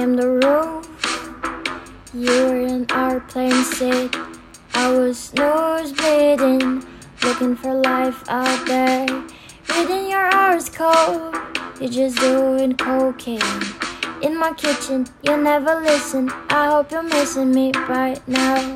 am the road. You're in our plane seat. I was nose bleeding, looking for life out there. Reading your hours cold, you're just doing cocaine. In my kitchen, you never listen. I hope you're missing me right now.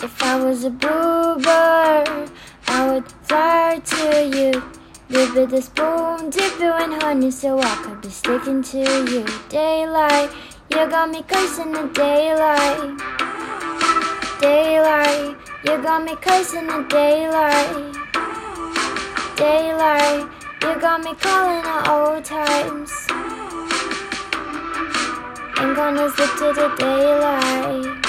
If I was a bluebird, I would fly to you. Give it a spoon, dip you in honey so I could be sticking to you. Daylight, you got me cursing the daylight. Daylight, you got me cursing the daylight. Daylight, you got me calling the old times. Ain't gonna slip to the daylight.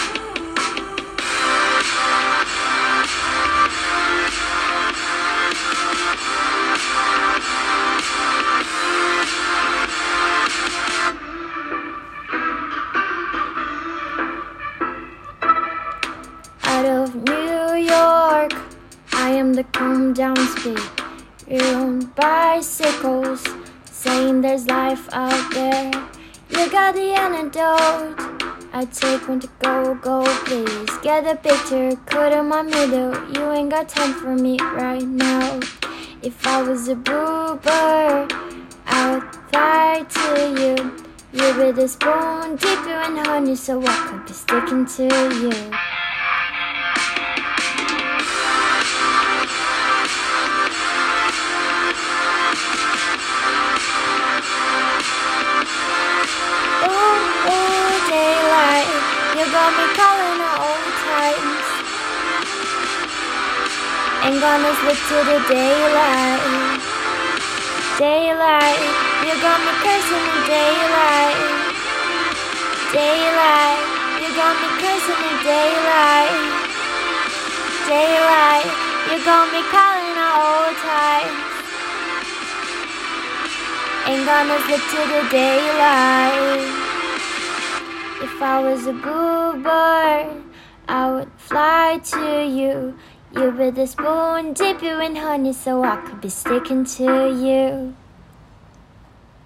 Am the calm down speed. On bicycles, saying there's life out there. You got the antidote. I take one to go, go, please. Get a picture, cut in my middle. You ain't got time for me right now. If I was a bluebird, I would fly to you. You with a spoon, dip you in honey, so I could be sticking to you. Got me calling the old times. Ain't gonna slip to the daylight. Daylight, you got me cursing the daylight. Daylight, you got me cursing the daylight. Daylight, you got me calling the old times. Ain't gonna slip to the daylight. If I was a bluebird, I would fly to you. You with a spoon, dip you in honey so I could be sticking to you.